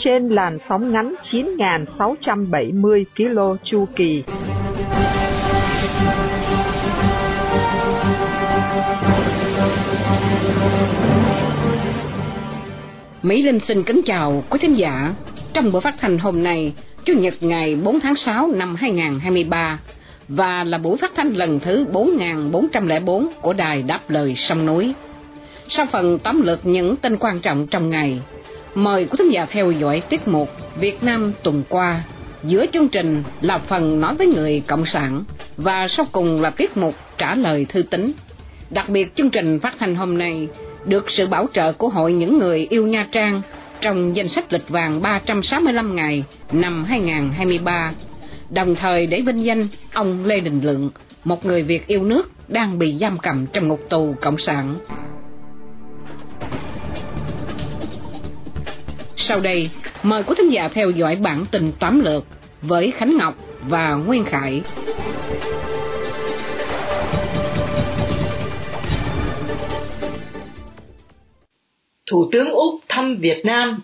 Trên làn sóng ngắn 9.670 km chu kỳ. Mỹ Linh xin kính chào quý thính giả. Trong buổi phát thanh hôm nay, Chủ nhật ngày 4 tháng 6 năm 2023 và là buổi phát thanh lần thứ 4404 của Đài Đáp Lời Sông Núi. Sau phần tóm lược những tin quan trọng trong ngày, mời quý thính giả theo dõi tiết mục Việt Nam tuần qua. Giữa chương trình là phần nói với người Cộng sản và sau cùng là tiết mục trả lời thư tín. Đặc biệt chương trình phát hành hôm nay được sự bảo trợ của Hội những người yêu Nha Trang trong danh sách lịch vàng 365 ngày năm 2023, đồng thời để vinh danh ông Lê Đình Lượng, một người Việt yêu nước đang bị giam cầm trong ngục tù Cộng sản. Sau đây, mời quý thính giả theo dõi bản tình tóm lược với Khánh Ngọc và Nguyên Khải. Thủ tướng Úc thăm Việt Nam.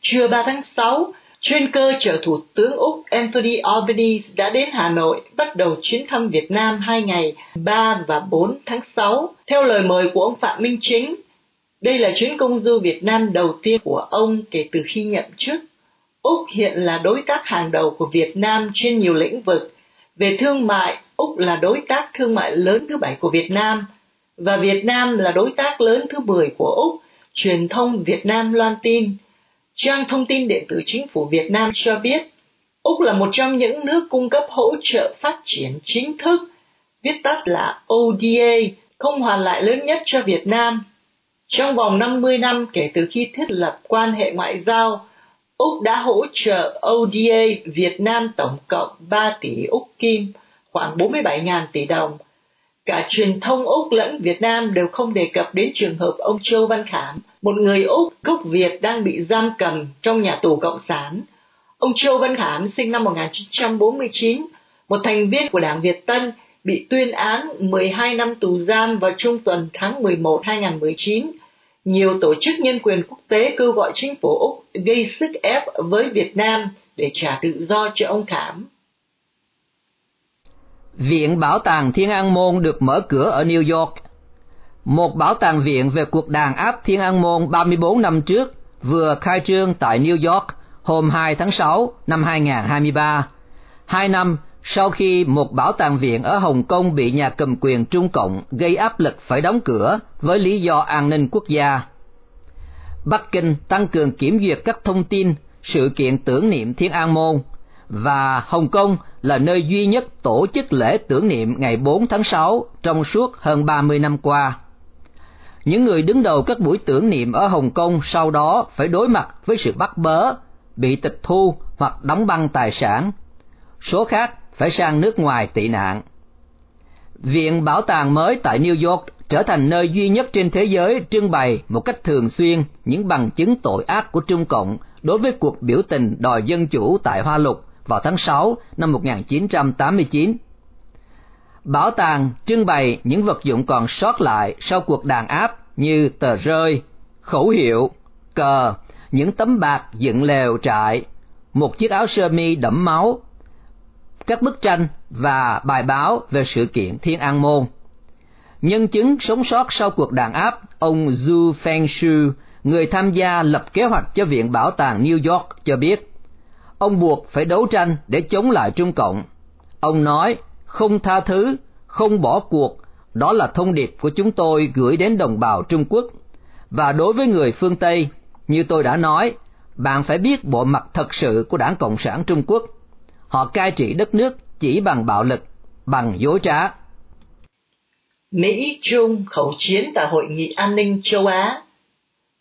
Trưa 3 tháng 6, chuyên cơ chở Thủ tướng Úc Anthony Albanese đã đến Hà Nội bắt đầu chuyến thăm Việt Nam hai ngày 3 và 4 tháng 6, theo lời mời của ông Phạm Minh Chính. Đây là chuyến công du Việt Nam đầu tiên của ông kể từ khi nhậm chức. Úc hiện là đối tác hàng đầu của Việt Nam trên nhiều lĩnh vực. Về thương mại, Úc là đối tác thương mại lớn thứ bảy của Việt Nam, và Việt Nam là đối tác lớn thứ 10 của Úc truyền thông Việt Nam loan tin, trang thông tin điện tử chính phủ Việt Nam cho biết, Úc là một trong những nước cung cấp hỗ trợ phát triển chính thức, viết tắt là ODA, không hoàn lại lớn nhất cho Việt Nam. Trong vòng 50 năm kể từ khi thiết lập quan hệ ngoại giao, Úc đã hỗ trợ ODA Việt Nam tổng cộng 3 tỷ Úc Kim, khoảng 47.000 tỷ đồng, Cả truyền thông Úc lẫn Việt Nam đều không đề cập đến trường hợp ông Châu Văn Khảm, một người Úc gốc Việt đang bị giam cầm trong nhà tù Cộng sản. Ông Châu Văn Khảm sinh năm 1949, một thành viên của Đảng Việt Tân, bị tuyên án 12 năm tù giam vào trung tuần tháng 11 2019. Nhiều tổ chức nhân quyền quốc tế kêu gọi chính phủ Úc gây sức ép với Việt Nam để trả tự do cho ông Khảm. Viện Bảo tàng Thiên An Môn được mở cửa ở New York. Một bảo tàng viện về cuộc đàn áp Thiên An Môn 34 năm trước vừa khai trương tại New York hôm 2 tháng 6 năm 2023. Hai năm sau khi một bảo tàng viện ở Hồng Kông bị nhà cầm quyền Trung Cộng gây áp lực phải đóng cửa với lý do an ninh quốc gia. Bắc Kinh tăng cường kiểm duyệt các thông tin, sự kiện tưởng niệm Thiên An Môn – và Hồng Kông là nơi duy nhất tổ chức lễ tưởng niệm ngày 4 tháng 6 trong suốt hơn 30 năm qua. Những người đứng đầu các buổi tưởng niệm ở Hồng Kông sau đó phải đối mặt với sự bắt bớ, bị tịch thu hoặc đóng băng tài sản. Số khác phải sang nước ngoài tị nạn. Viện Bảo tàng mới tại New York trở thành nơi duy nhất trên thế giới trưng bày một cách thường xuyên những bằng chứng tội ác của Trung Cộng đối với cuộc biểu tình đòi dân chủ tại Hoa Lục vào tháng 6 năm 1989. Bảo tàng trưng bày những vật dụng còn sót lại sau cuộc đàn áp như tờ rơi, khẩu hiệu, cờ, những tấm bạc dựng lều trại, một chiếc áo sơ mi đẫm máu, các bức tranh và bài báo về sự kiện Thiên An Môn. Nhân chứng sống sót sau cuộc đàn áp, ông Zhu Fengshu, người tham gia lập kế hoạch cho Viện Bảo tàng New York cho biết, ông buộc phải đấu tranh để chống lại Trung Cộng. Ông nói, không tha thứ, không bỏ cuộc, đó là thông điệp của chúng tôi gửi đến đồng bào Trung Quốc. Và đối với người phương Tây, như tôi đã nói, bạn phải biết bộ mặt thật sự của đảng Cộng sản Trung Quốc. Họ cai trị đất nước chỉ bằng bạo lực, bằng dối trá. Mỹ Trung khẩu chiến tại Hội nghị An ninh châu Á.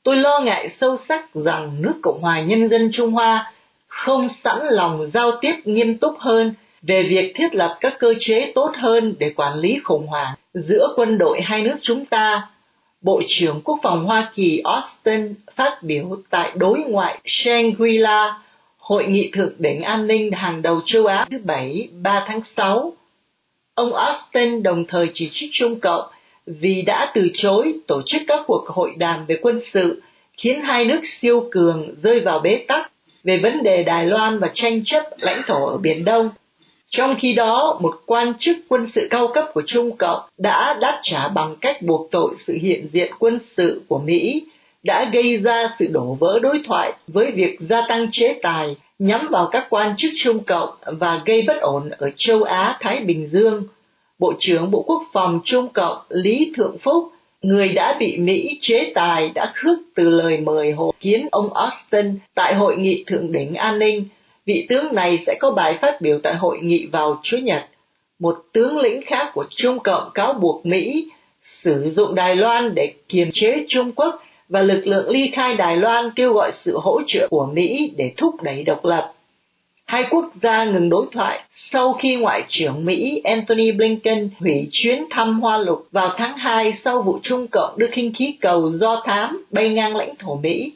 Tôi lo ngại sâu sắc rằng nước Cộng hòa Nhân dân Trung Hoa không sẵn lòng giao tiếp nghiêm túc hơn về việc thiết lập các cơ chế tốt hơn để quản lý khủng hoảng giữa quân đội hai nước chúng ta, Bộ trưởng Quốc phòng Hoa Kỳ Austin phát biểu tại đối ngoại Shangri-La, Hội nghị thượng đỉnh an ninh hàng đầu châu Á thứ Bảy 3 tháng 6. Ông Austin đồng thời chỉ trích Trung Cộng vì đã từ chối tổ chức các cuộc hội đàm về quân sự, khiến hai nước siêu cường rơi vào bế tắc về vấn đề Đài Loan và tranh chấp lãnh thổ ở Biển Đông. Trong khi đó, một quan chức quân sự cao cấp của Trung Cộng đã đáp trả bằng cách buộc tội sự hiện diện quân sự của Mỹ đã gây ra sự đổ vỡ đối thoại với việc gia tăng chế tài nhắm vào các quan chức Trung Cộng và gây bất ổn ở châu Á Thái Bình Dương. Bộ trưởng Bộ Quốc phòng Trung Cộng Lý Thượng Phúc, người đã bị Mỹ chế tài đã khước từ lời mời hội kiến ông Austin tại hội nghị thượng đỉnh an ninh vị tướng này sẽ có bài phát biểu tại hội nghị vào Chủ nhật. Một tướng lĩnh khác của Trung Cộng cáo buộc Mỹ sử dụng Đài Loan để kiềm chế Trung Quốc và lực lượng ly khai Đài Loan kêu gọi sự hỗ trợ của Mỹ để thúc đẩy độc lập. Hai quốc gia ngừng đối thoại sau khi Ngoại trưởng Mỹ Antony Blinken hủy chuyến thăm Hoa Lục vào tháng 2 sau vụ Trung Cộng đưa khinh khí cầu do thám bay ngang lãnh thổ Mỹ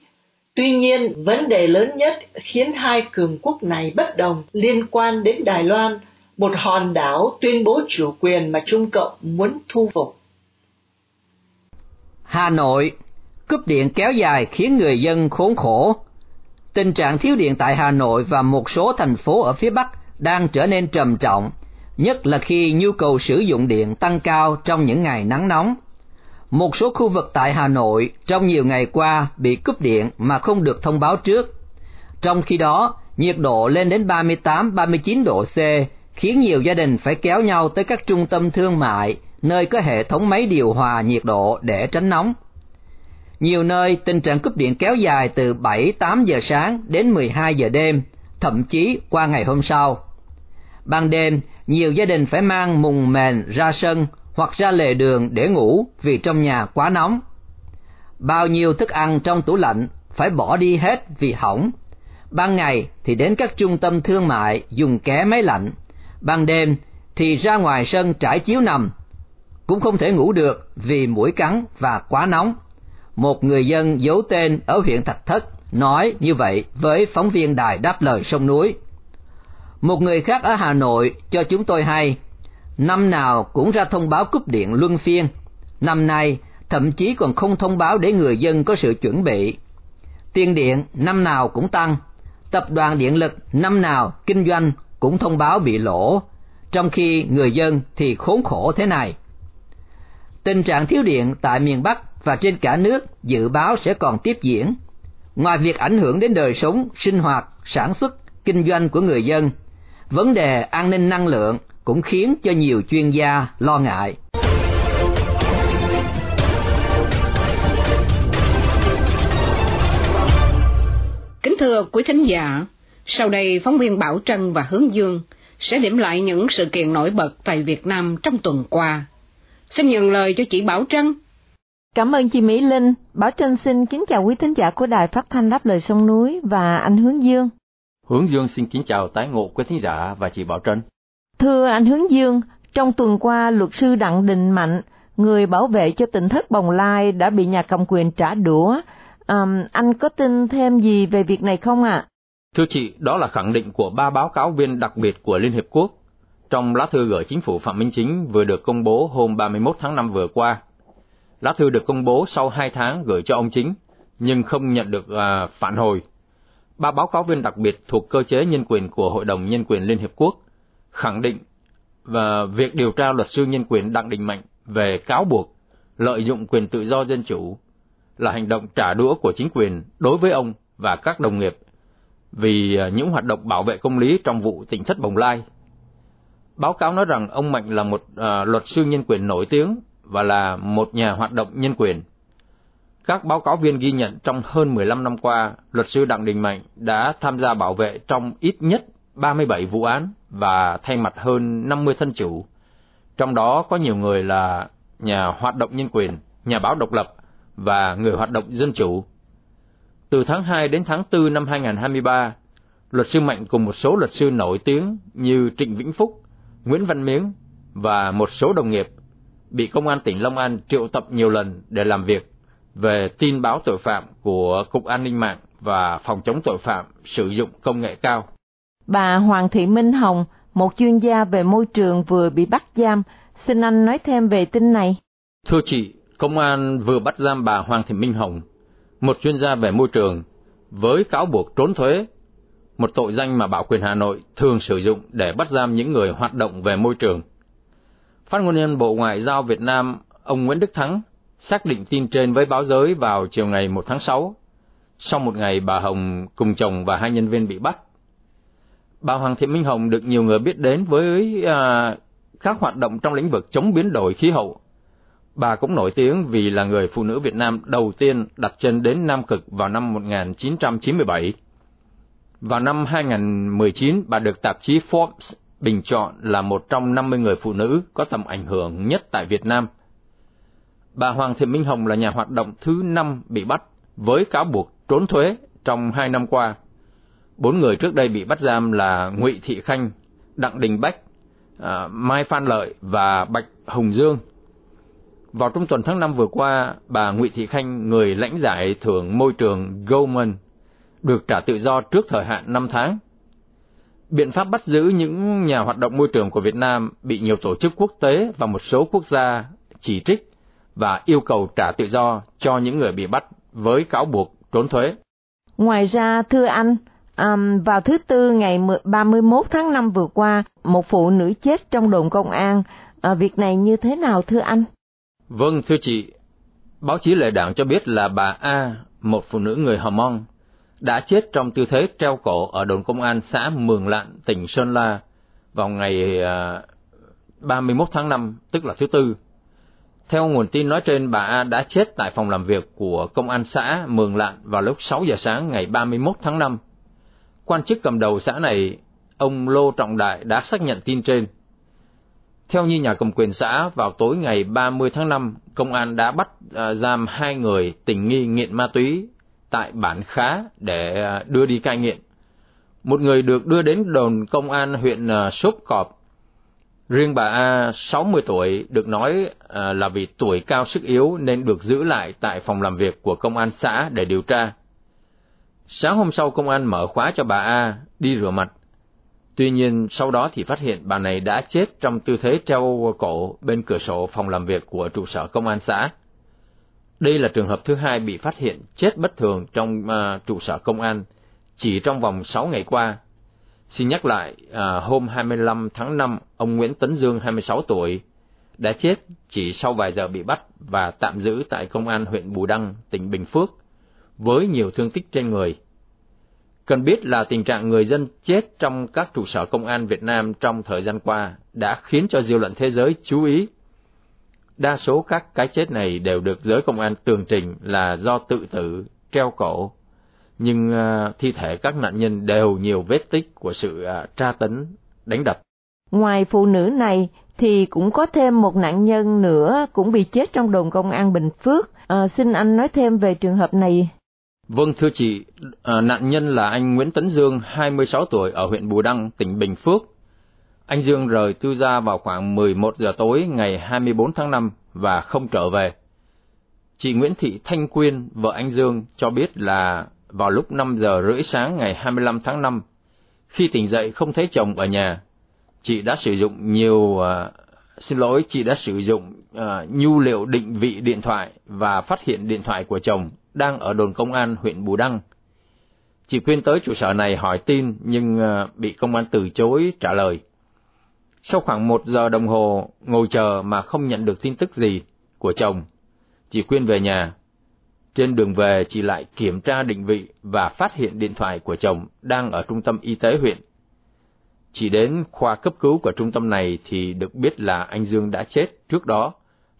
Tuy nhiên, vấn đề lớn nhất khiến hai cường quốc này bất đồng liên quan đến Đài Loan, một hòn đảo tuyên bố chủ quyền mà Trung Cộng muốn thu phục. Hà Nội, cúp điện kéo dài khiến người dân khốn khổ. Tình trạng thiếu điện tại Hà Nội và một số thành phố ở phía Bắc đang trở nên trầm trọng, nhất là khi nhu cầu sử dụng điện tăng cao trong những ngày nắng nóng. Một số khu vực tại Hà Nội trong nhiều ngày qua bị cúp điện mà không được thông báo trước. Trong khi đó, nhiệt độ lên đến 38-39 độ C, khiến nhiều gia đình phải kéo nhau tới các trung tâm thương mại, nơi có hệ thống máy điều hòa nhiệt độ để tránh nóng. Nhiều nơi tình trạng cúp điện kéo dài từ 7-8 giờ sáng đến 12 giờ đêm, thậm chí qua ngày hôm sau. Ban đêm, nhiều gia đình phải mang mùng mền ra sân hoặc ra lề đường để ngủ vì trong nhà quá nóng. Bao nhiêu thức ăn trong tủ lạnh phải bỏ đi hết vì hỏng. Ban ngày thì đến các trung tâm thương mại dùng ké máy lạnh, ban đêm thì ra ngoài sân trải chiếu nằm, cũng không thể ngủ được vì mũi cắn và quá nóng. Một người dân giấu tên ở huyện Thạch Thất nói như vậy với phóng viên đài đáp lời sông núi. Một người khác ở Hà Nội cho chúng tôi hay năm nào cũng ra thông báo cúp điện luân phiên. Năm nay, thậm chí còn không thông báo để người dân có sự chuẩn bị. Tiền điện năm nào cũng tăng, tập đoàn điện lực năm nào kinh doanh cũng thông báo bị lỗ, trong khi người dân thì khốn khổ thế này. Tình trạng thiếu điện tại miền Bắc và trên cả nước dự báo sẽ còn tiếp diễn. Ngoài việc ảnh hưởng đến đời sống, sinh hoạt, sản xuất, kinh doanh của người dân, vấn đề an ninh năng lượng cũng khiến cho nhiều chuyên gia lo ngại. Kính thưa quý thính giả, sau đây phóng viên Bảo Trân và Hướng Dương sẽ điểm lại những sự kiện nổi bật tại Việt Nam trong tuần qua. Xin nhận lời cho chị Bảo Trân. Cảm ơn chị Mỹ Linh. Bảo Trân xin kính chào quý thính giả của Đài Phát thanh Đáp lời sông núi và anh Hướng Dương. Hướng Dương xin kính chào tái ngộ quý thính giả và chị Bảo Trân. Thưa anh Hướng Dương, trong tuần qua luật sư Đặng Đình Mạnh, người bảo vệ cho tỉnh thất Bồng Lai đã bị nhà cầm quyền trả đũa. À, anh có tin thêm gì về việc này không ạ? À? Thưa chị, đó là khẳng định của ba báo cáo viên đặc biệt của Liên Hiệp Quốc trong lá thư gửi chính phủ Phạm Minh Chính vừa được công bố hôm 31 tháng 5 vừa qua. Lá thư được công bố sau 2 tháng gửi cho ông Chính, nhưng không nhận được uh, phản hồi. Ba báo cáo viên đặc biệt thuộc cơ chế nhân quyền của Hội đồng Nhân quyền Liên Hiệp Quốc khẳng định và việc điều tra luật sư nhân quyền Đặng Đình Mạnh về cáo buộc lợi dụng quyền tự do dân chủ là hành động trả đũa của chính quyền đối với ông và các đồng nghiệp vì à, những hoạt động bảo vệ công lý trong vụ tỉnh thất Bồng Lai. Báo cáo nói rằng ông Mạnh là một à, luật sư nhân quyền nổi tiếng và là một nhà hoạt động nhân quyền. Các báo cáo viên ghi nhận trong hơn 15 năm qua, luật sư Đặng Đình Mạnh đã tham gia bảo vệ trong ít nhất 37 vụ án và thay mặt hơn 50 thân chủ. Trong đó có nhiều người là nhà hoạt động nhân quyền, nhà báo độc lập và người hoạt động dân chủ. Từ tháng 2 đến tháng 4 năm 2023, Luật sư Mạnh cùng một số luật sư nổi tiếng như Trịnh Vĩnh Phúc, Nguyễn Văn Miếng và một số đồng nghiệp bị công an tỉnh Long An triệu tập nhiều lần để làm việc về tin báo tội phạm của Cục An ninh mạng và phòng chống tội phạm sử dụng công nghệ cao. Bà Hoàng Thị Minh Hồng, một chuyên gia về môi trường vừa bị bắt giam, xin anh nói thêm về tin này. Thưa chị, công an vừa bắt giam bà Hoàng Thị Minh Hồng, một chuyên gia về môi trường, với cáo buộc trốn thuế, một tội danh mà Bảo quyền Hà Nội thường sử dụng để bắt giam những người hoạt động về môi trường. Phát ngôn nhân Bộ Ngoại giao Việt Nam, ông Nguyễn Đức Thắng, xác định tin trên với báo giới vào chiều ngày 1 tháng 6. Sau một ngày bà Hồng cùng chồng và hai nhân viên bị bắt. Bà Hoàng Thị Minh Hồng được nhiều người biết đến với à, các hoạt động trong lĩnh vực chống biến đổi khí hậu. Bà cũng nổi tiếng vì là người phụ nữ Việt Nam đầu tiên đặt chân đến Nam Cực vào năm 1997. Vào năm 2019, bà được tạp chí Forbes bình chọn là một trong 50 người phụ nữ có tầm ảnh hưởng nhất tại Việt Nam. Bà Hoàng Thị Minh Hồng là nhà hoạt động thứ năm bị bắt với cáo buộc trốn thuế trong hai năm qua. Bốn người trước đây bị bắt giam là Ngụy Thị Khanh, Đặng Đình Bách, à, Mai Phan Lợi và Bạch Hồng Dương. Vào trung tuần tháng 5 vừa qua, bà Ngụy Thị Khanh, người lãnh giải thưởng môi trường Goldman, được trả tự do trước thời hạn 5 tháng. Biện pháp bắt giữ những nhà hoạt động môi trường của Việt Nam bị nhiều tổ chức quốc tế và một số quốc gia chỉ trích và yêu cầu trả tự do cho những người bị bắt với cáo buộc trốn thuế. Ngoài ra, thưa anh, um, vào thứ Tư ngày 31 tháng 5 vừa qua, một phụ nữ chết trong đồn công an. À, việc này như thế nào thưa anh? Vâng, thưa chị. Báo chí lệ đảng cho biết là bà A, một phụ nữ người Hờ Mông, đã chết trong tư thế treo cổ ở đồn công an xã Mường Lạn, tỉnh Sơn La vào ngày à, 31 tháng 5, tức là thứ Tư. Theo nguồn tin nói trên, bà A đã chết tại phòng làm việc của công an xã Mường Lạn vào lúc 6 giờ sáng ngày 31 tháng 5. Quan chức cầm đầu xã này, ông Lô Trọng Đại đã xác nhận tin trên. Theo như nhà cầm quyền xã, vào tối ngày 30 tháng 5, công an đã bắt uh, giam hai người tình nghi nghiện ma túy tại bản khá để à, đưa đi cai nghiện. Một người được đưa đến đồn công an huyện à, Sốp Cọp. Riêng bà A 60 tuổi, được nói à, là vì tuổi cao sức yếu nên được giữ lại tại phòng làm việc của công an xã để điều tra. Sáng hôm sau công an mở khóa cho bà A đi rửa mặt. Tuy nhiên sau đó thì phát hiện bà này đã chết trong tư thế treo cổ bên cửa sổ phòng làm việc của trụ sở công an xã. Đây là trường hợp thứ hai bị phát hiện chết bất thường trong uh, trụ sở công an chỉ trong vòng 6 ngày qua. Xin nhắc lại, uh, hôm 25 tháng 5, ông Nguyễn Tấn Dương, 26 tuổi, đã chết chỉ sau vài giờ bị bắt và tạm giữ tại công an huyện Bù Đăng, tỉnh Bình Phước, với nhiều thương tích trên người. Cần biết là tình trạng người dân chết trong các trụ sở công an Việt Nam trong thời gian qua đã khiến cho dư luận thế giới chú ý Đa số các cái chết này đều được giới công an tường trình là do tự tử, treo cổ, nhưng uh, thi thể các nạn nhân đều nhiều vết tích của sự uh, tra tấn, đánh đập. Ngoài phụ nữ này thì cũng có thêm một nạn nhân nữa cũng bị chết trong đồn công an Bình Phước. À, xin anh nói thêm về trường hợp này. Vâng thưa chị, à, nạn nhân là anh Nguyễn Tấn Dương, 26 tuổi ở huyện Bù Đăng, tỉnh Bình Phước. Anh Dương rời tư gia vào khoảng 11 giờ tối ngày 24 tháng 5 và không trở về. Chị Nguyễn Thị Thanh Quyên, vợ anh Dương, cho biết là vào lúc 5 giờ rưỡi sáng ngày 25 tháng 5, khi tỉnh dậy không thấy chồng ở nhà, chị đã sử dụng nhiều, uh, xin lỗi, chị đã sử dụng uh, nhu liệu định vị điện thoại và phát hiện điện thoại của chồng đang ở đồn công an huyện Bù Đăng. Chị Quyên tới trụ sở này hỏi tin nhưng uh, bị công an từ chối trả lời. Sau khoảng một giờ đồng hồ ngồi chờ mà không nhận được tin tức gì của chồng, chị Quyên về nhà. Trên đường về chị lại kiểm tra định vị và phát hiện điện thoại của chồng đang ở trung tâm y tế huyện. Chị đến khoa cấp cứu của trung tâm này thì được biết là anh Dương đã chết trước đó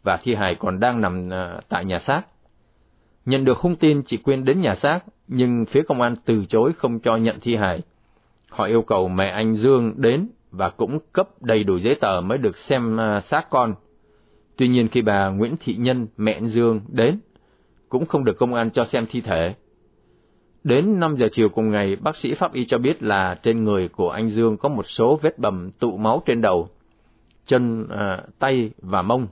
và thi hài còn đang nằm à, tại nhà xác. Nhận được thông tin chị Quyên đến nhà xác nhưng phía công an từ chối không cho nhận thi hài. Họ yêu cầu mẹ anh Dương đến và cũng cấp đầy đủ giấy tờ mới được xem ờ, xác con. Tuy nhiên khi bà Nguyễn Thị Nhân, mẹ Dương đến, cũng không được công an cho xem thi thể. Đến 5 giờ chiều cùng ngày, bác sĩ pháp y cho biết là trên người của anh Dương có một số vết bầm tụ máu trên đầu, chân, à, tay và mông.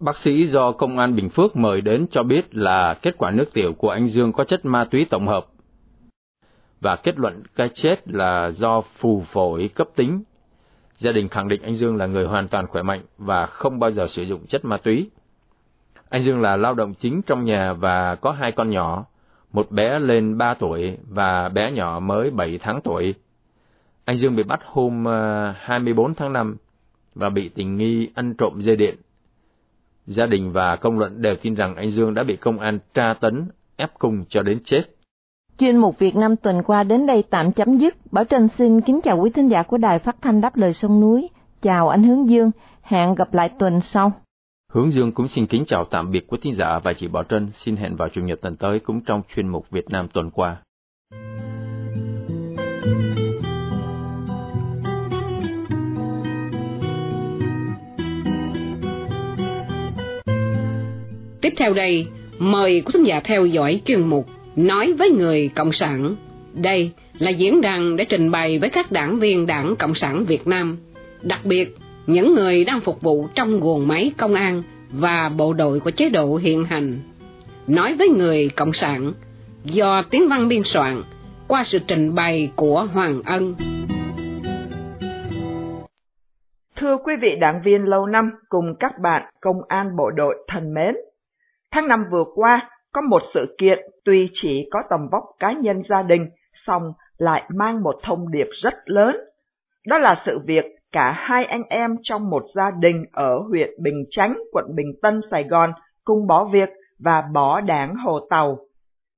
Bác sĩ do công an Bình Phước mời đến cho biết là kết quả nước tiểu của anh Dương có chất ma túy tổng hợp và kết luận cái chết là do phù phổi cấp tính. Gia đình khẳng định anh Dương là người hoàn toàn khỏe mạnh và không bao giờ sử dụng chất ma túy. Anh Dương là lao động chính trong nhà và có hai con nhỏ, một bé lên 3 tuổi và bé nhỏ mới 7 tháng tuổi. Anh Dương bị bắt hôm ờ, 24 tháng 5 và bị tình nghi ăn trộm dây điện. Gia đình và công luận đều tin rằng anh Dương đã bị công an tra tấn, ép cung cho đến chết. Chuyên mục Việt Nam tuần qua đến đây tạm chấm dứt. Bảo Trân xin kính chào quý thính giả của Đài Phát thanh Đáp lời sông núi. Chào anh Hướng Dương, hẹn gặp lại tuần sau. Hướng Dương cũng xin kính chào tạm biệt quý thính giả và chị Bảo Trân xin hẹn vào chủ nhật tuần tới cũng trong chuyên mục Việt Nam tuần qua. Tiếp theo đây, mời quý thính giả theo dõi chuyên mục Nói với người Cộng sản. Đây là diễn đàn để trình bày với các đảng viên Đảng Cộng sản Việt Nam, đặc biệt những người đang phục vụ trong guồng máy công an và bộ đội của chế độ hiện hành. Nói với người Cộng sản, do tiếng văn biên soạn qua sự trình bày của Hoàng Ân. Thưa quý vị đảng viên lâu năm cùng các bạn công an bộ đội thân mến, tháng năm vừa qua có một sự kiện tuy chỉ có tầm vóc cá nhân gia đình, song lại mang một thông điệp rất lớn. Đó là sự việc cả hai anh em trong một gia đình ở huyện Bình Chánh, quận Bình Tân, Sài Gòn cùng bỏ việc và bỏ đảng Hồ Tàu.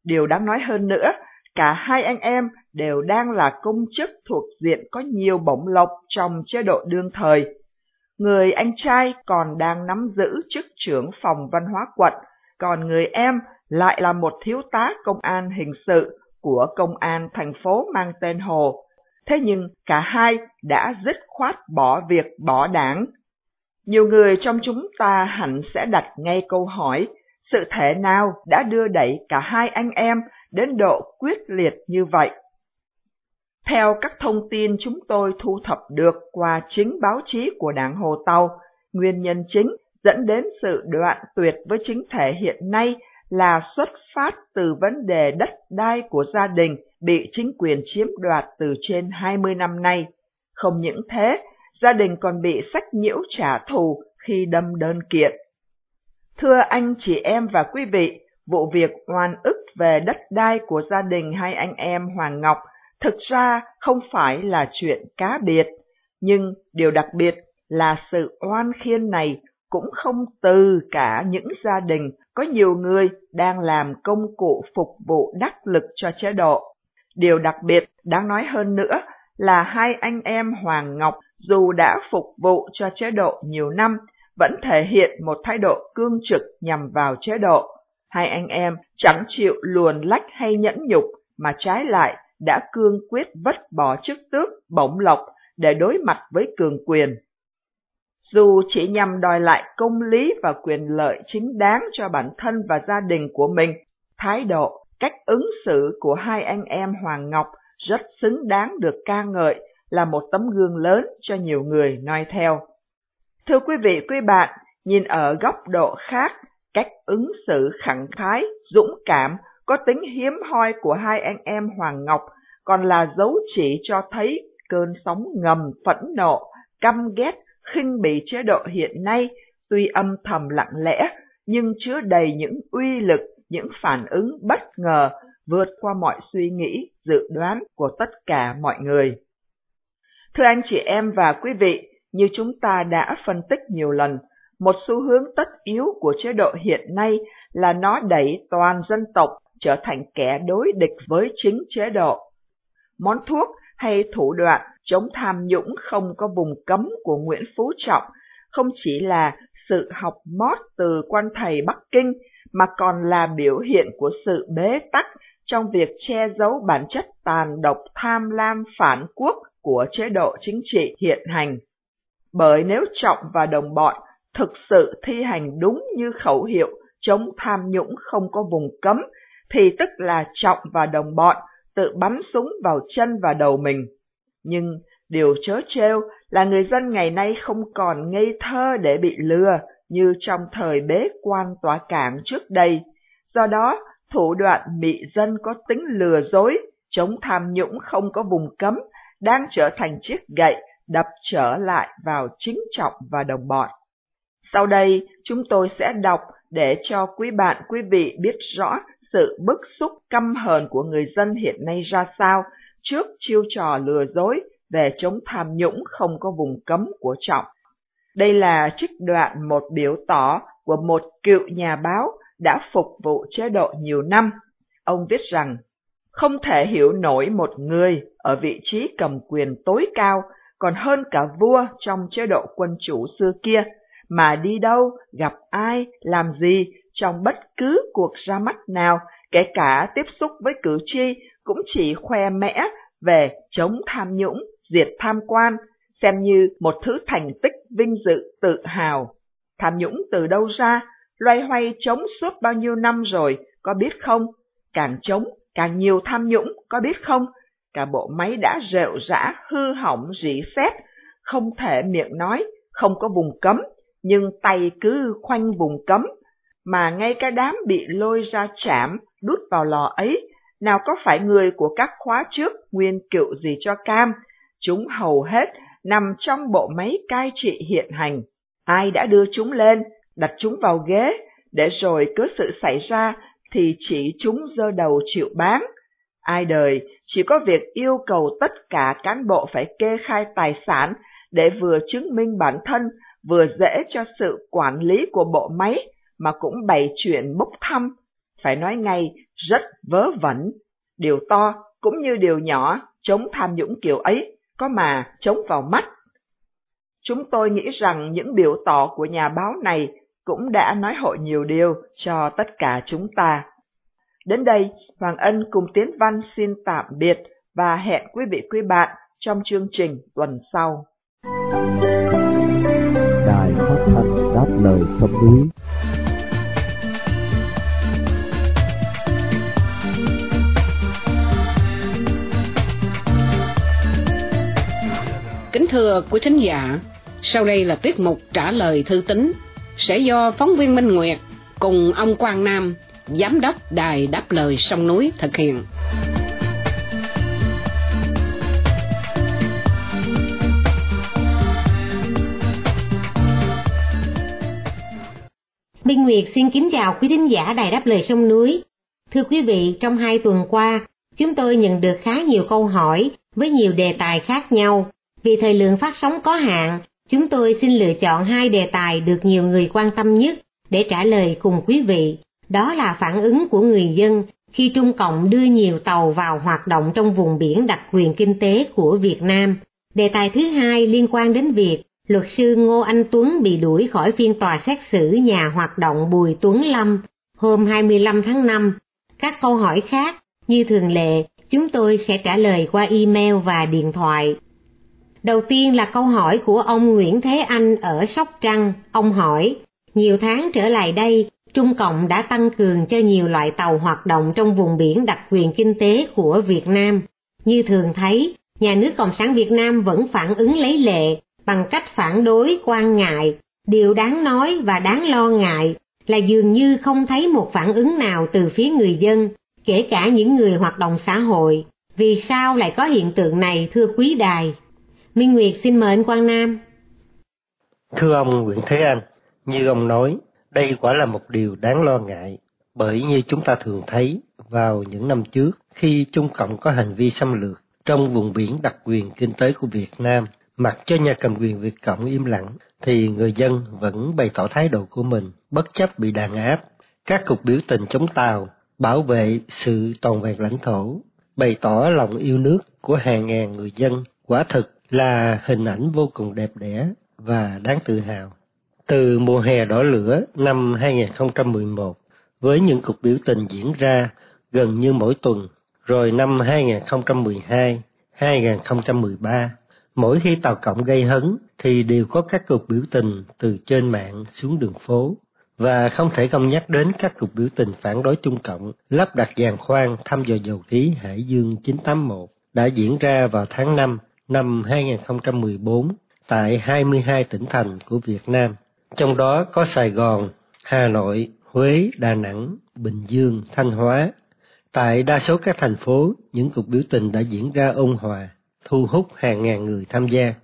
Điều đáng nói hơn nữa, cả hai anh em đều đang là công chức thuộc diện có nhiều bổng lộc trong chế độ đương thời. Người anh trai còn đang nắm giữ chức trưởng phòng văn hóa quận, còn người em lại là một thiếu tá công an hình sự của công an thành phố mang tên Hồ. Thế nhưng cả hai đã dứt khoát bỏ việc bỏ đảng. Nhiều người trong chúng ta hẳn sẽ đặt ngay câu hỏi, sự thể nào đã đưa đẩy cả hai anh em đến độ quyết liệt như vậy? Theo các thông tin chúng tôi thu thập được qua chính báo chí của đảng Hồ Tàu, nguyên nhân chính dẫn đến sự đoạn tuyệt với chính thể hiện nay là xuất phát từ vấn đề đất đai của gia đình bị chính quyền chiếm đoạt từ trên 20 năm nay. Không những thế, gia đình còn bị sách nhiễu trả thù khi đâm đơn kiện. Thưa anh chị em và quý vị, vụ việc oan ức về đất đai của gia đình hai anh em Hoàng Ngọc thực ra không phải là chuyện cá biệt, nhưng điều đặc biệt là sự oan khiên này cũng không từ cả những gia đình có nhiều người đang làm công cụ phục vụ đắc lực cho chế độ. Điều đặc biệt đáng nói hơn nữa là hai anh em Hoàng Ngọc dù đã phục vụ cho chế độ nhiều năm, vẫn thể hiện một thái độ cương trực nhằm vào chế độ. Hai anh em chẳng chịu luồn lách hay nhẫn nhục, mà trái lại đã cương quyết vứt bỏ chức tước, bổng lộc để đối mặt với cường quyền dù chỉ nhằm đòi lại công lý và quyền lợi chính đáng cho bản thân và gia đình của mình, thái độ, cách ứng xử của hai anh em Hoàng Ngọc rất xứng đáng được ca ngợi, là một tấm gương lớn cho nhiều người noi theo. Thưa quý vị, quý bạn, nhìn ở góc độ khác, cách ứng xử khẳng khái, dũng cảm, có tính hiếm hoi của hai anh em Hoàng Ngọc còn là dấu chỉ cho thấy cơn sóng ngầm phẫn nộ, căm ghét khinh bỉ chế độ hiện nay tuy âm thầm lặng lẽ nhưng chứa đầy những uy lực, những phản ứng bất ngờ vượt qua mọi suy nghĩ, dự đoán của tất cả mọi người. Thưa anh chị em và quý vị, như chúng ta đã phân tích nhiều lần, một xu hướng tất yếu của chế độ hiện nay là nó đẩy toàn dân tộc trở thành kẻ đối địch với chính chế độ. Món thuốc hay thủ đoạn chống tham nhũng không có vùng cấm của Nguyễn Phú Trọng không chỉ là sự học mót từ quan thầy Bắc Kinh mà còn là biểu hiện của sự bế tắc trong việc che giấu bản chất tàn độc tham lam phản quốc của chế độ chính trị hiện hành. Bởi nếu Trọng và đồng bọn thực sự thi hành đúng như khẩu hiệu chống tham nhũng không có vùng cấm, thì tức là Trọng và đồng bọn tự bắn súng vào chân và đầu mình. Nhưng điều chớ trêu là người dân ngày nay không còn ngây thơ để bị lừa như trong thời bế quan tỏa cảng trước đây. Do đó, thủ đoạn mị dân có tính lừa dối, chống tham nhũng không có vùng cấm, đang trở thành chiếc gậy đập trở lại vào chính trọng và đồng bọn. Sau đây, chúng tôi sẽ đọc để cho quý bạn quý vị biết rõ sự bức xúc căm hờn của người dân hiện nay ra sao trước chiêu trò lừa dối về chống tham nhũng không có vùng cấm của Trọng. Đây là trích đoạn một biểu tỏ của một cựu nhà báo đã phục vụ chế độ nhiều năm. Ông viết rằng, không thể hiểu nổi một người ở vị trí cầm quyền tối cao còn hơn cả vua trong chế độ quân chủ xưa kia, mà đi đâu, gặp ai, làm gì trong bất cứ cuộc ra mắt nào, kể cả tiếp xúc với cử tri cũng chỉ khoe mẽ về chống tham nhũng, diệt tham quan, xem như một thứ thành tích vinh dự tự hào. Tham nhũng từ đâu ra, loay hoay chống suốt bao nhiêu năm rồi, có biết không? Càng chống, càng nhiều tham nhũng, có biết không? Cả bộ máy đã rệu rã, hư hỏng, rỉ sét, không thể miệng nói, không có vùng cấm, nhưng tay cứ khoanh vùng cấm, mà ngay cái đám bị lôi ra chạm, đút vào lò ấy, nào có phải người của các khóa trước nguyên cựu gì cho cam, chúng hầu hết nằm trong bộ máy cai trị hiện hành. Ai đã đưa chúng lên, đặt chúng vào ghế, để rồi cứ sự xảy ra thì chỉ chúng dơ đầu chịu bán. Ai đời chỉ có việc yêu cầu tất cả cán bộ phải kê khai tài sản để vừa chứng minh bản thân, vừa dễ cho sự quản lý của bộ máy, mà cũng bày chuyện bốc thăm. Phải nói ngay, rất vớ vẩn. Điều to cũng như điều nhỏ, chống tham nhũng kiểu ấy, có mà chống vào mắt. Chúng tôi nghĩ rằng những biểu tỏ của nhà báo này cũng đã nói hội nhiều điều cho tất cả chúng ta. Đến đây, Hoàng Ân cùng Tiến Văn xin tạm biệt và hẹn quý vị quý bạn trong chương trình tuần sau. Đài phát thanh đáp lời sông núi Kính thưa quý thính giả, sau đây là tiết mục trả lời thư tín sẽ do phóng viên Minh Nguyệt cùng ông Quang Nam, giám đốc đài đáp lời sông núi thực hiện. Minh Nguyệt xin kính chào quý thính giả đài đáp lời sông núi. Thưa quý vị, trong hai tuần qua, chúng tôi nhận được khá nhiều câu hỏi với nhiều đề tài khác nhau. Vì thời lượng phát sóng có hạn, chúng tôi xin lựa chọn hai đề tài được nhiều người quan tâm nhất để trả lời cùng quý vị. Đó là phản ứng của người dân khi Trung Cộng đưa nhiều tàu vào hoạt động trong vùng biển đặc quyền kinh tế của Việt Nam. Đề tài thứ hai liên quan đến việc luật sư Ngô Anh Tuấn bị đuổi khỏi phiên tòa xét xử nhà hoạt động Bùi Tuấn Lâm hôm 25 tháng 5. Các câu hỏi khác, như thường lệ, chúng tôi sẽ trả lời qua email và điện thoại. Đầu tiên là câu hỏi của ông Nguyễn Thế Anh ở Sóc Trăng. Ông hỏi, nhiều tháng trở lại đây, Trung Cộng đã tăng cường cho nhiều loại tàu hoạt động trong vùng biển đặc quyền kinh tế của Việt Nam. Như thường thấy, nhà nước Cộng sản Việt Nam vẫn phản ứng lấy lệ bằng cách phản đối quan ngại. Điều đáng nói và đáng lo ngại là dường như không thấy một phản ứng nào từ phía người dân, kể cả những người hoạt động xã hội. Vì sao lại có hiện tượng này thưa quý đài? Minh Nguyệt xin mời anh Quang Nam. Thưa ông Nguyễn Thế Anh, như ông nói, đây quả là một điều đáng lo ngại, bởi như chúng ta thường thấy vào những năm trước, khi Trung Cộng có hành vi xâm lược trong vùng biển đặc quyền kinh tế của Việt Nam, mặc cho nhà cầm quyền Việt Cộng im lặng, thì người dân vẫn bày tỏ thái độ của mình, bất chấp bị đàn áp. Các cuộc biểu tình chống Tàu, bảo vệ sự toàn vẹn lãnh thổ, bày tỏ lòng yêu nước của hàng ngàn người dân, quả thực là hình ảnh vô cùng đẹp đẽ và đáng tự hào. Từ mùa hè đỏ lửa năm 2011, với những cuộc biểu tình diễn ra gần như mỗi tuần, rồi năm 2012, 2013, mỗi khi Tàu Cộng gây hấn thì đều có các cuộc biểu tình từ trên mạng xuống đường phố. và không thể không nhắc đến các cuộc biểu tình phản đối Trung Cộng lắp đặt giàn khoan thăm dò dầu khí Hải Dương 981 đã diễn ra vào tháng 5 năm 2014 tại 22 tỉnh thành của Việt Nam, trong đó có Sài Gòn, Hà Nội, Huế, Đà Nẵng, Bình Dương, Thanh Hóa. Tại đa số các thành phố, những cuộc biểu tình đã diễn ra ôn hòa, thu hút hàng ngàn người tham gia.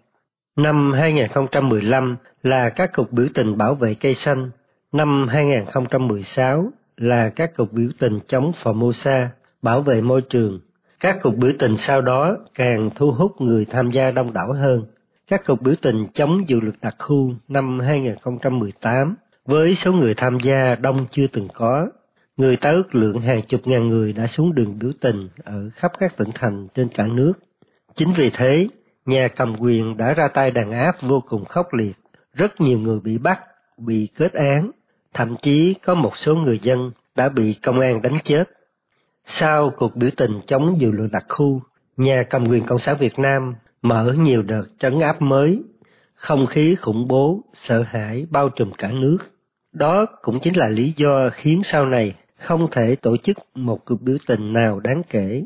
Năm 2015 là các cuộc biểu tình bảo vệ cây xanh, năm 2016 là các cuộc biểu tình chống Formosa, bảo vệ môi trường. Các cuộc biểu tình sau đó càng thu hút người tham gia đông đảo hơn. Các cuộc biểu tình chống dự luật đặc khu năm 2018 với số người tham gia đông chưa từng có. Người ta ước lượng hàng chục ngàn người đã xuống đường biểu tình ở khắp các tỉnh thành trên cả nước. Chính vì thế, nhà cầm quyền đã ra tay đàn áp vô cùng khốc liệt. Rất nhiều người bị bắt, bị kết án, thậm chí có một số người dân đã bị công an đánh chết. Sau cuộc biểu tình chống dự luật đặc khu, nhà cầm quyền Cộng sản Việt Nam mở nhiều đợt trấn áp mới, không khí khủng bố, sợ hãi bao trùm cả nước. Đó cũng chính là lý do khiến sau này không thể tổ chức một cuộc biểu tình nào đáng kể.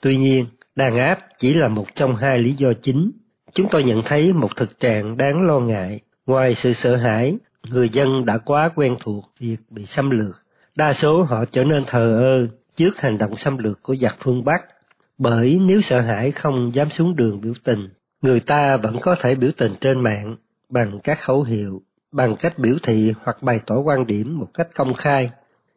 Tuy nhiên, đàn áp chỉ là một trong hai lý do chính. Chúng tôi nhận thấy một thực trạng đáng lo ngại. Ngoài sự sợ hãi, người dân đã quá quen thuộc việc bị xâm lược. Đa số họ trở nên thờ ơ trước hành động xâm lược của giặc phương Bắc. Bởi nếu sợ hãi không dám xuống đường biểu tình, người ta vẫn có thể biểu tình trên mạng bằng các khẩu hiệu, bằng cách biểu thị hoặc bày tỏ quan điểm một cách công khai.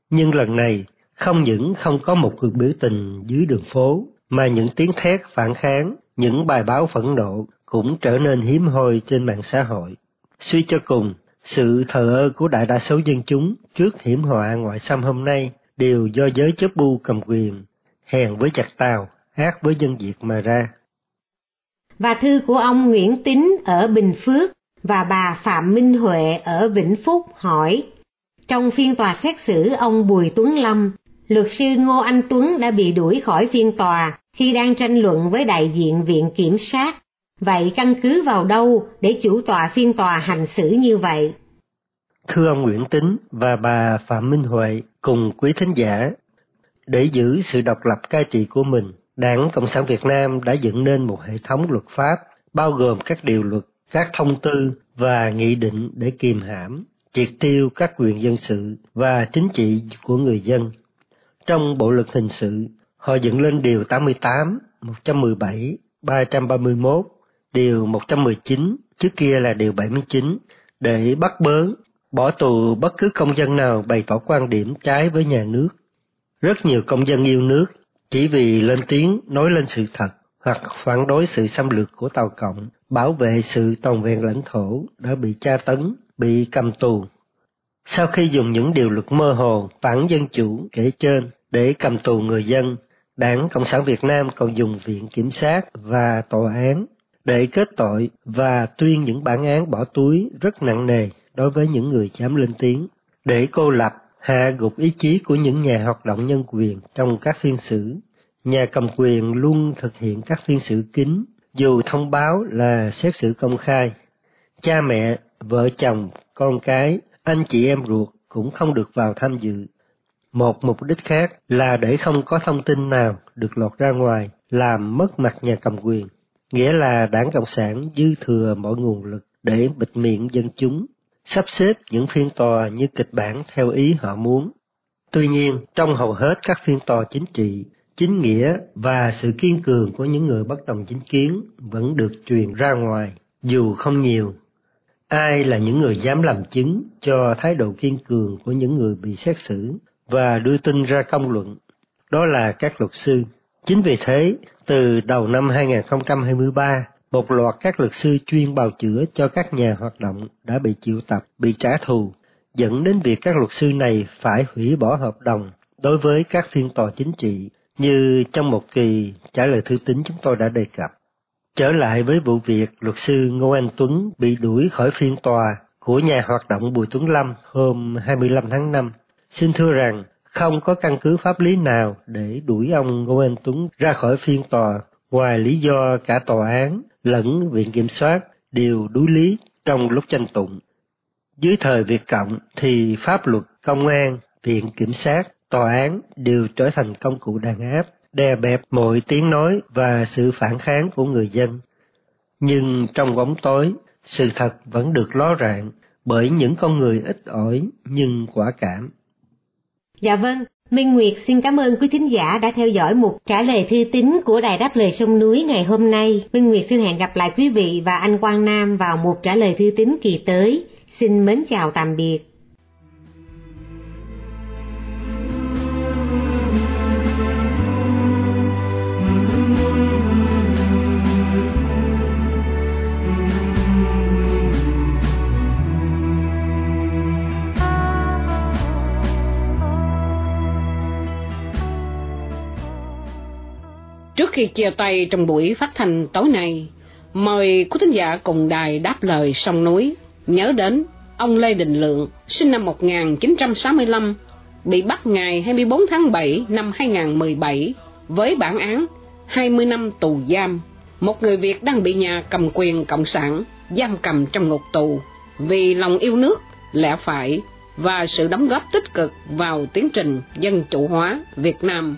Nhưng lần này, không những không có một cuộc biểu tình dưới đường phố, mà những tiếng thét phản kháng, những bài báo phẫn nộ cũng trở nên hiếm hoi trên mạng xã hội. Suy cho cùng, sự thờ ơ của đại đa số dân chúng trước hiểm họa ngoại xâm hôm nay đều do giới chấp bu cầm quyền, hèn với chặt tàu, ác với dân Việt mà ra. Và thư của ông Nguyễn Tính ở Bình Phước và bà Phạm Minh Huệ ở Vĩnh Phúc hỏi, trong phiên tòa xét xử ông Bùi Tuấn Lâm, luật sư Ngô Anh Tuấn đã bị đuổi khỏi phiên tòa khi đang tranh luận với đại diện Viện Kiểm sát. Vậy căn cứ vào đâu để chủ tọa phiên tòa hành xử như vậy? Thưa ông Nguyễn Tính và bà Phạm Minh Huệ cùng quý thính giả, để giữ sự độc lập cai trị của mình, Đảng Cộng sản Việt Nam đã dựng nên một hệ thống luật pháp bao gồm các điều luật, các thông tư và nghị định để kiềm hãm, triệt tiêu các quyền dân sự và chính trị của người dân. Trong Bộ luật hình sự, họ dựng lên điều 88, 117, 331, điều 119, trước kia là điều 79, để bắt bớ, bỏ tù bất cứ công dân nào bày tỏ quan điểm trái với nhà nước. Rất nhiều công dân yêu nước chỉ vì lên tiếng nói lên sự thật hoặc phản đối sự xâm lược của Tàu Cộng, bảo vệ sự toàn vẹn lãnh thổ đã bị tra tấn, bị cầm tù. Sau khi dùng những điều luật mơ hồ, phản dân chủ kể trên để cầm tù người dân, Đảng Cộng sản Việt Nam còn dùng Viện Kiểm sát và Tòa án để kết tội và tuyên những bản án bỏ túi rất nặng nề đối với những người dám lên tiếng, để cô lập hạ gục ý chí của những nhà hoạt động nhân quyền trong các phiên xử. Nhà cầm quyền luôn thực hiện các phiên xử kín, dù thông báo là xét xử công khai. Cha mẹ, vợ chồng, con cái, anh chị em ruột cũng không được vào tham dự. Một mục đích khác là để không có thông tin nào được lọt ra ngoài, làm mất mặt nhà cầm quyền, nghĩa là đảng Cộng sản dư thừa mọi nguồn lực để bịt miệng dân chúng sắp xếp những phiên tòa như kịch bản theo ý họ muốn. Tuy nhiên, trong hầu hết các phiên tòa chính trị, chính nghĩa và sự kiên cường của những người bất đồng chính kiến vẫn được truyền ra ngoài, dù không nhiều. Ai là những người dám làm chứng cho thái độ kiên cường của những người bị xét xử và đưa tin ra công luận? Đó là các luật sư. Chính vì thế, từ đầu năm 2023, một loạt các luật sư chuyên bào chữa cho các nhà hoạt động đã bị triệu tập, bị trả thù, dẫn đến việc các luật sư này phải hủy bỏ hợp đồng đối với các phiên tòa chính trị như trong một kỳ trả lời thư tín chúng tôi đã đề cập. Trở lại với vụ việc luật sư Ngô Anh Tuấn bị đuổi khỏi phiên tòa của nhà hoạt động Bùi Tuấn Lâm hôm 25 tháng 5, xin thưa rằng không có căn cứ pháp lý nào để đuổi ông Ngô Anh Tuấn ra khỏi phiên tòa ngoài lý do cả tòa án lẫn viện kiểm soát đều đối lý trong lúc tranh tụng. Dưới thời Việt Cộng thì pháp luật, công an, viện kiểm sát, tòa án đều trở thành công cụ đàn áp, đè bẹp mọi tiếng nói và sự phản kháng của người dân. Nhưng trong bóng tối, sự thật vẫn được ló rạng bởi những con người ít ỏi nhưng quả cảm. Dạ vâng, Minh Nguyệt xin cảm ơn quý thính giả đã theo dõi một trả lời thư tín của Đài Đáp Lời Sông Núi ngày hôm nay. Minh Nguyệt xin hẹn gặp lại quý vị và anh Quang Nam vào một trả lời thư tín kỳ tới. Xin mến chào tạm biệt. Trước khi chia tay trong buổi phát thanh tối nay, mời quý thính giả cùng đài đáp lời sông núi nhớ đến ông Lê Đình Lượng, sinh năm 1965, bị bắt ngày 24 tháng 7 năm 2017 với bản án 20 năm tù giam. Một người Việt đang bị nhà cầm quyền Cộng sản giam cầm trong ngục tù vì lòng yêu nước, lẽ phải và sự đóng góp tích cực vào tiến trình dân chủ hóa Việt Nam.